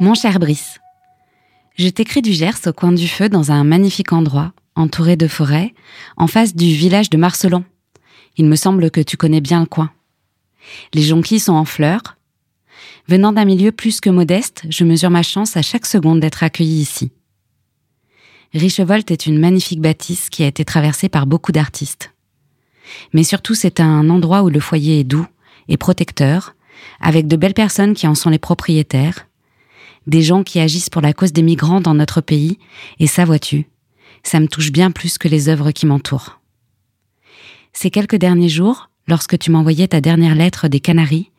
Mon cher Brice, je t'écris du Gers au coin du feu dans un magnifique endroit, entouré de forêts, en face du village de Marcelon. Il me semble que tu connais bien le coin. Les jonquilles sont en fleurs. Venant d'un milieu plus que modeste, je mesure ma chance à chaque seconde d'être accueillie ici. Richevolte est une magnifique bâtisse qui a été traversée par beaucoup d'artistes. Mais surtout, c'est un endroit où le foyer est doux et protecteur, avec de belles personnes qui en sont les propriétaires, des gens qui agissent pour la cause des migrants dans notre pays, et ça, vois-tu, ça me touche bien plus que les œuvres qui m'entourent. Ces quelques derniers jours, lorsque tu m'envoyais ta dernière lettre des Canaries,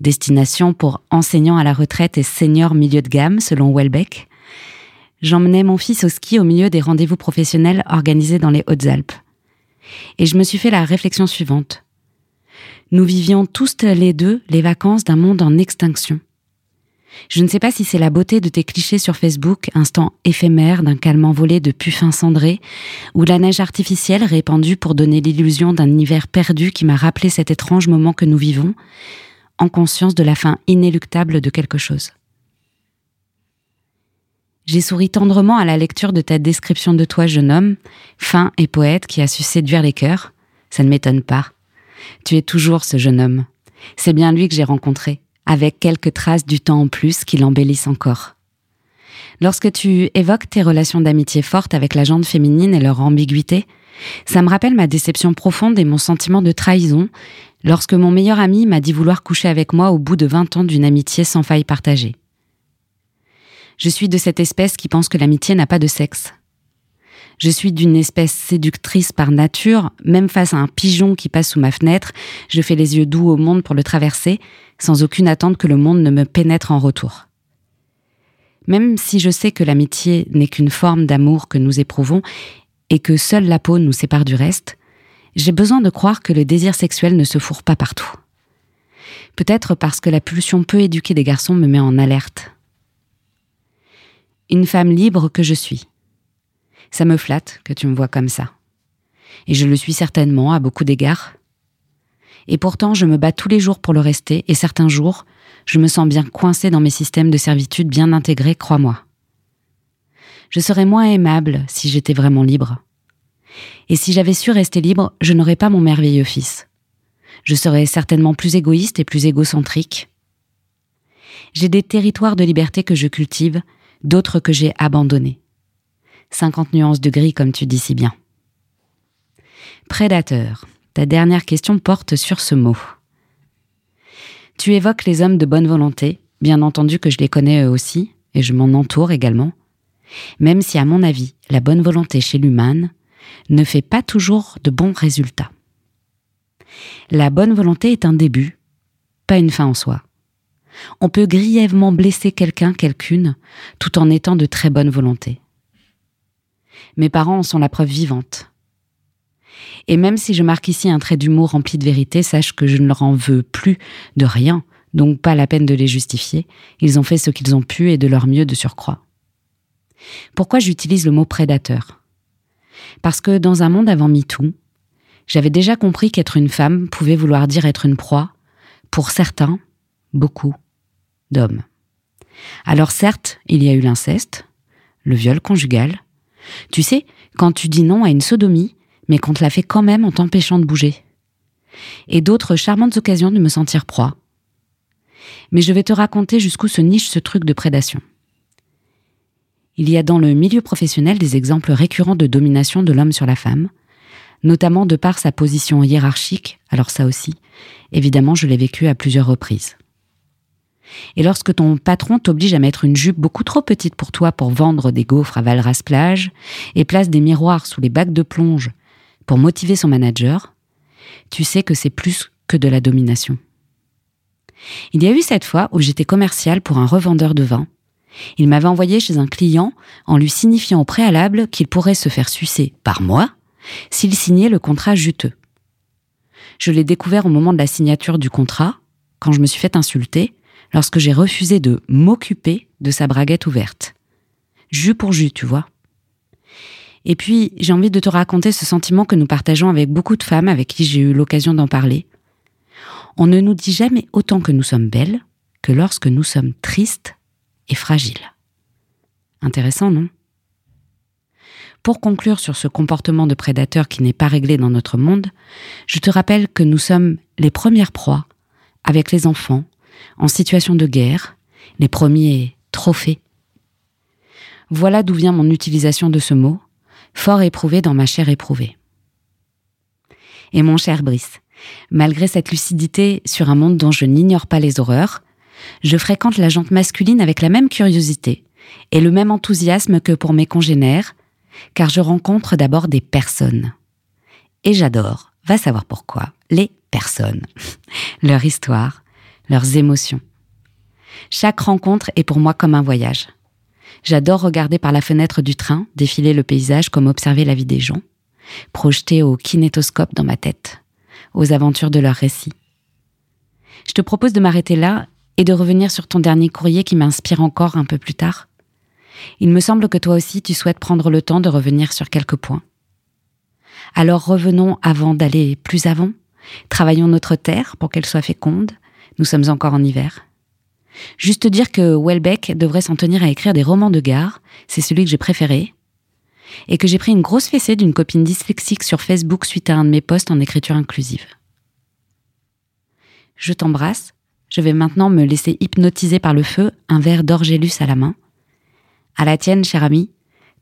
destination pour enseignants à la retraite et seniors milieu de gamme selon Welbeck, j'emmenais mon fils au ski au milieu des rendez-vous professionnels organisés dans les Hautes-Alpes. Et je me suis fait la réflexion suivante. Nous vivions tous les deux les vacances d'un monde en extinction. Je ne sais pas si c'est la beauté de tes clichés sur Facebook, instant éphémère d'un calme envolé de puffins cendrés, ou la neige artificielle répandue pour donner l'illusion d'un hiver perdu qui m'a rappelé cet étrange moment que nous vivons, en conscience de la fin inéluctable de quelque chose. J'ai souri tendrement à la lecture de ta description de toi, jeune homme, fin et poète qui a su séduire les cœurs. Ça ne m'étonne pas. Tu es toujours ce jeune homme. C'est bien lui que j'ai rencontré avec quelques traces du temps en plus qui l'embellissent encore. Lorsque tu évoques tes relations d'amitié fortes avec la jante féminine et leur ambiguïté, ça me rappelle ma déception profonde et mon sentiment de trahison lorsque mon meilleur ami m'a dit vouloir coucher avec moi au bout de 20 ans d'une amitié sans faille partagée. Je suis de cette espèce qui pense que l'amitié n'a pas de sexe. Je suis d'une espèce séductrice par nature, même face à un pigeon qui passe sous ma fenêtre, je fais les yeux doux au monde pour le traverser, sans aucune attente que le monde ne me pénètre en retour. Même si je sais que l'amitié n'est qu'une forme d'amour que nous éprouvons et que seule la peau nous sépare du reste, j'ai besoin de croire que le désir sexuel ne se fourre pas partout. Peut-être parce que la pulsion peu éduquée des garçons me met en alerte. Une femme libre que je suis ça me flatte que tu me vois comme ça. Et je le suis certainement à beaucoup d'égards. Et pourtant, je me bats tous les jours pour le rester, et certains jours, je me sens bien coincé dans mes systèmes de servitude bien intégrés, crois-moi. Je serais moins aimable si j'étais vraiment libre. Et si j'avais su rester libre, je n'aurais pas mon merveilleux fils. Je serais certainement plus égoïste et plus égocentrique. J'ai des territoires de liberté que je cultive, d'autres que j'ai abandonnés. 50 nuances de gris comme tu dis si bien. Prédateur. Ta dernière question porte sur ce mot. Tu évoques les hommes de bonne volonté, bien entendu que je les connais eux aussi, et je m'en entoure également, même si à mon avis, la bonne volonté chez l'humain ne fait pas toujours de bons résultats. La bonne volonté est un début, pas une fin en soi. On peut grièvement blesser quelqu'un, quelqu'une, tout en étant de très bonne volonté. Mes parents en sont la preuve vivante. Et même si je marque ici un trait d'humour rempli de vérité, sache que je ne leur en veux plus de rien, donc pas la peine de les justifier. Ils ont fait ce qu'ils ont pu et de leur mieux de surcroît. Pourquoi j'utilise le mot prédateur? Parce que dans un monde avant MeToo, j'avais déjà compris qu'être une femme pouvait vouloir dire être une proie, pour certains, beaucoup, d'hommes. Alors certes, il y a eu l'inceste, le viol conjugal, tu sais, quand tu dis non à une sodomie, mais qu'on te la fait quand même en t'empêchant de bouger. Et d'autres charmantes occasions de me sentir proie. Mais je vais te raconter jusqu'où se niche ce truc de prédation. Il y a dans le milieu professionnel des exemples récurrents de domination de l'homme sur la femme, notamment de par sa position hiérarchique, alors ça aussi, évidemment je l'ai vécu à plusieurs reprises. Et lorsque ton patron t'oblige à mettre une jupe beaucoup trop petite pour toi pour vendre des gaufres à Valras plage et place des miroirs sous les bacs de plonge pour motiver son manager, tu sais que c'est plus que de la domination. Il y a eu cette fois où j'étais commercial pour un revendeur de vin. Il m'avait envoyé chez un client en lui signifiant au préalable qu'il pourrait se faire sucer par moi s'il signait le contrat juteux. Je l'ai découvert au moment de la signature du contrat, quand je me suis fait insulter, lorsque j'ai refusé de m'occuper de sa braguette ouverte. Jus pour jus, tu vois. Et puis, j'ai envie de te raconter ce sentiment que nous partageons avec beaucoup de femmes avec qui j'ai eu l'occasion d'en parler. On ne nous dit jamais autant que nous sommes belles que lorsque nous sommes tristes et fragile. Intéressant, non? Pour conclure sur ce comportement de prédateur qui n'est pas réglé dans notre monde, je te rappelle que nous sommes les premières proies, avec les enfants, en situation de guerre, les premiers trophées. Voilà d'où vient mon utilisation de ce mot, fort éprouvé dans ma chair éprouvée. Et mon cher Brice, malgré cette lucidité sur un monde dont je n'ignore pas les horreurs, je fréquente la jante masculine avec la même curiosité et le même enthousiasme que pour mes congénères, car je rencontre d'abord des personnes. Et j'adore, va savoir pourquoi, les personnes, leur histoire, leurs émotions. Chaque rencontre est pour moi comme un voyage. J'adore regarder par la fenêtre du train, défiler le paysage comme observer la vie des gens, projeter au kinétoscope dans ma tête, aux aventures de leurs récits. Je te propose de m'arrêter là et de revenir sur ton dernier courrier qui m'inspire encore un peu plus tard. Il me semble que toi aussi tu souhaites prendre le temps de revenir sur quelques points. Alors revenons avant d'aller plus avant, travaillons notre terre pour qu'elle soit féconde, nous sommes encore en hiver. Juste dire que Welbeck devrait s'en tenir à écrire des romans de gare, c'est celui que j'ai préféré, et que j'ai pris une grosse fessée d'une copine dyslexique sur Facebook suite à un de mes posts en écriture inclusive. Je t'embrasse, je vais maintenant me laisser hypnotiser par le feu, un verre d'orgélus à la main. À la tienne, cher ami,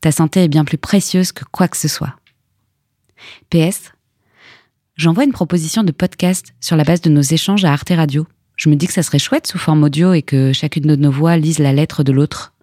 ta santé est bien plus précieuse que quoi que ce soit. PS, j'envoie une proposition de podcast sur la base de nos échanges à Arte Radio. Je me dis que ça serait chouette sous forme audio et que chacune de nos voix lise la lettre de l'autre.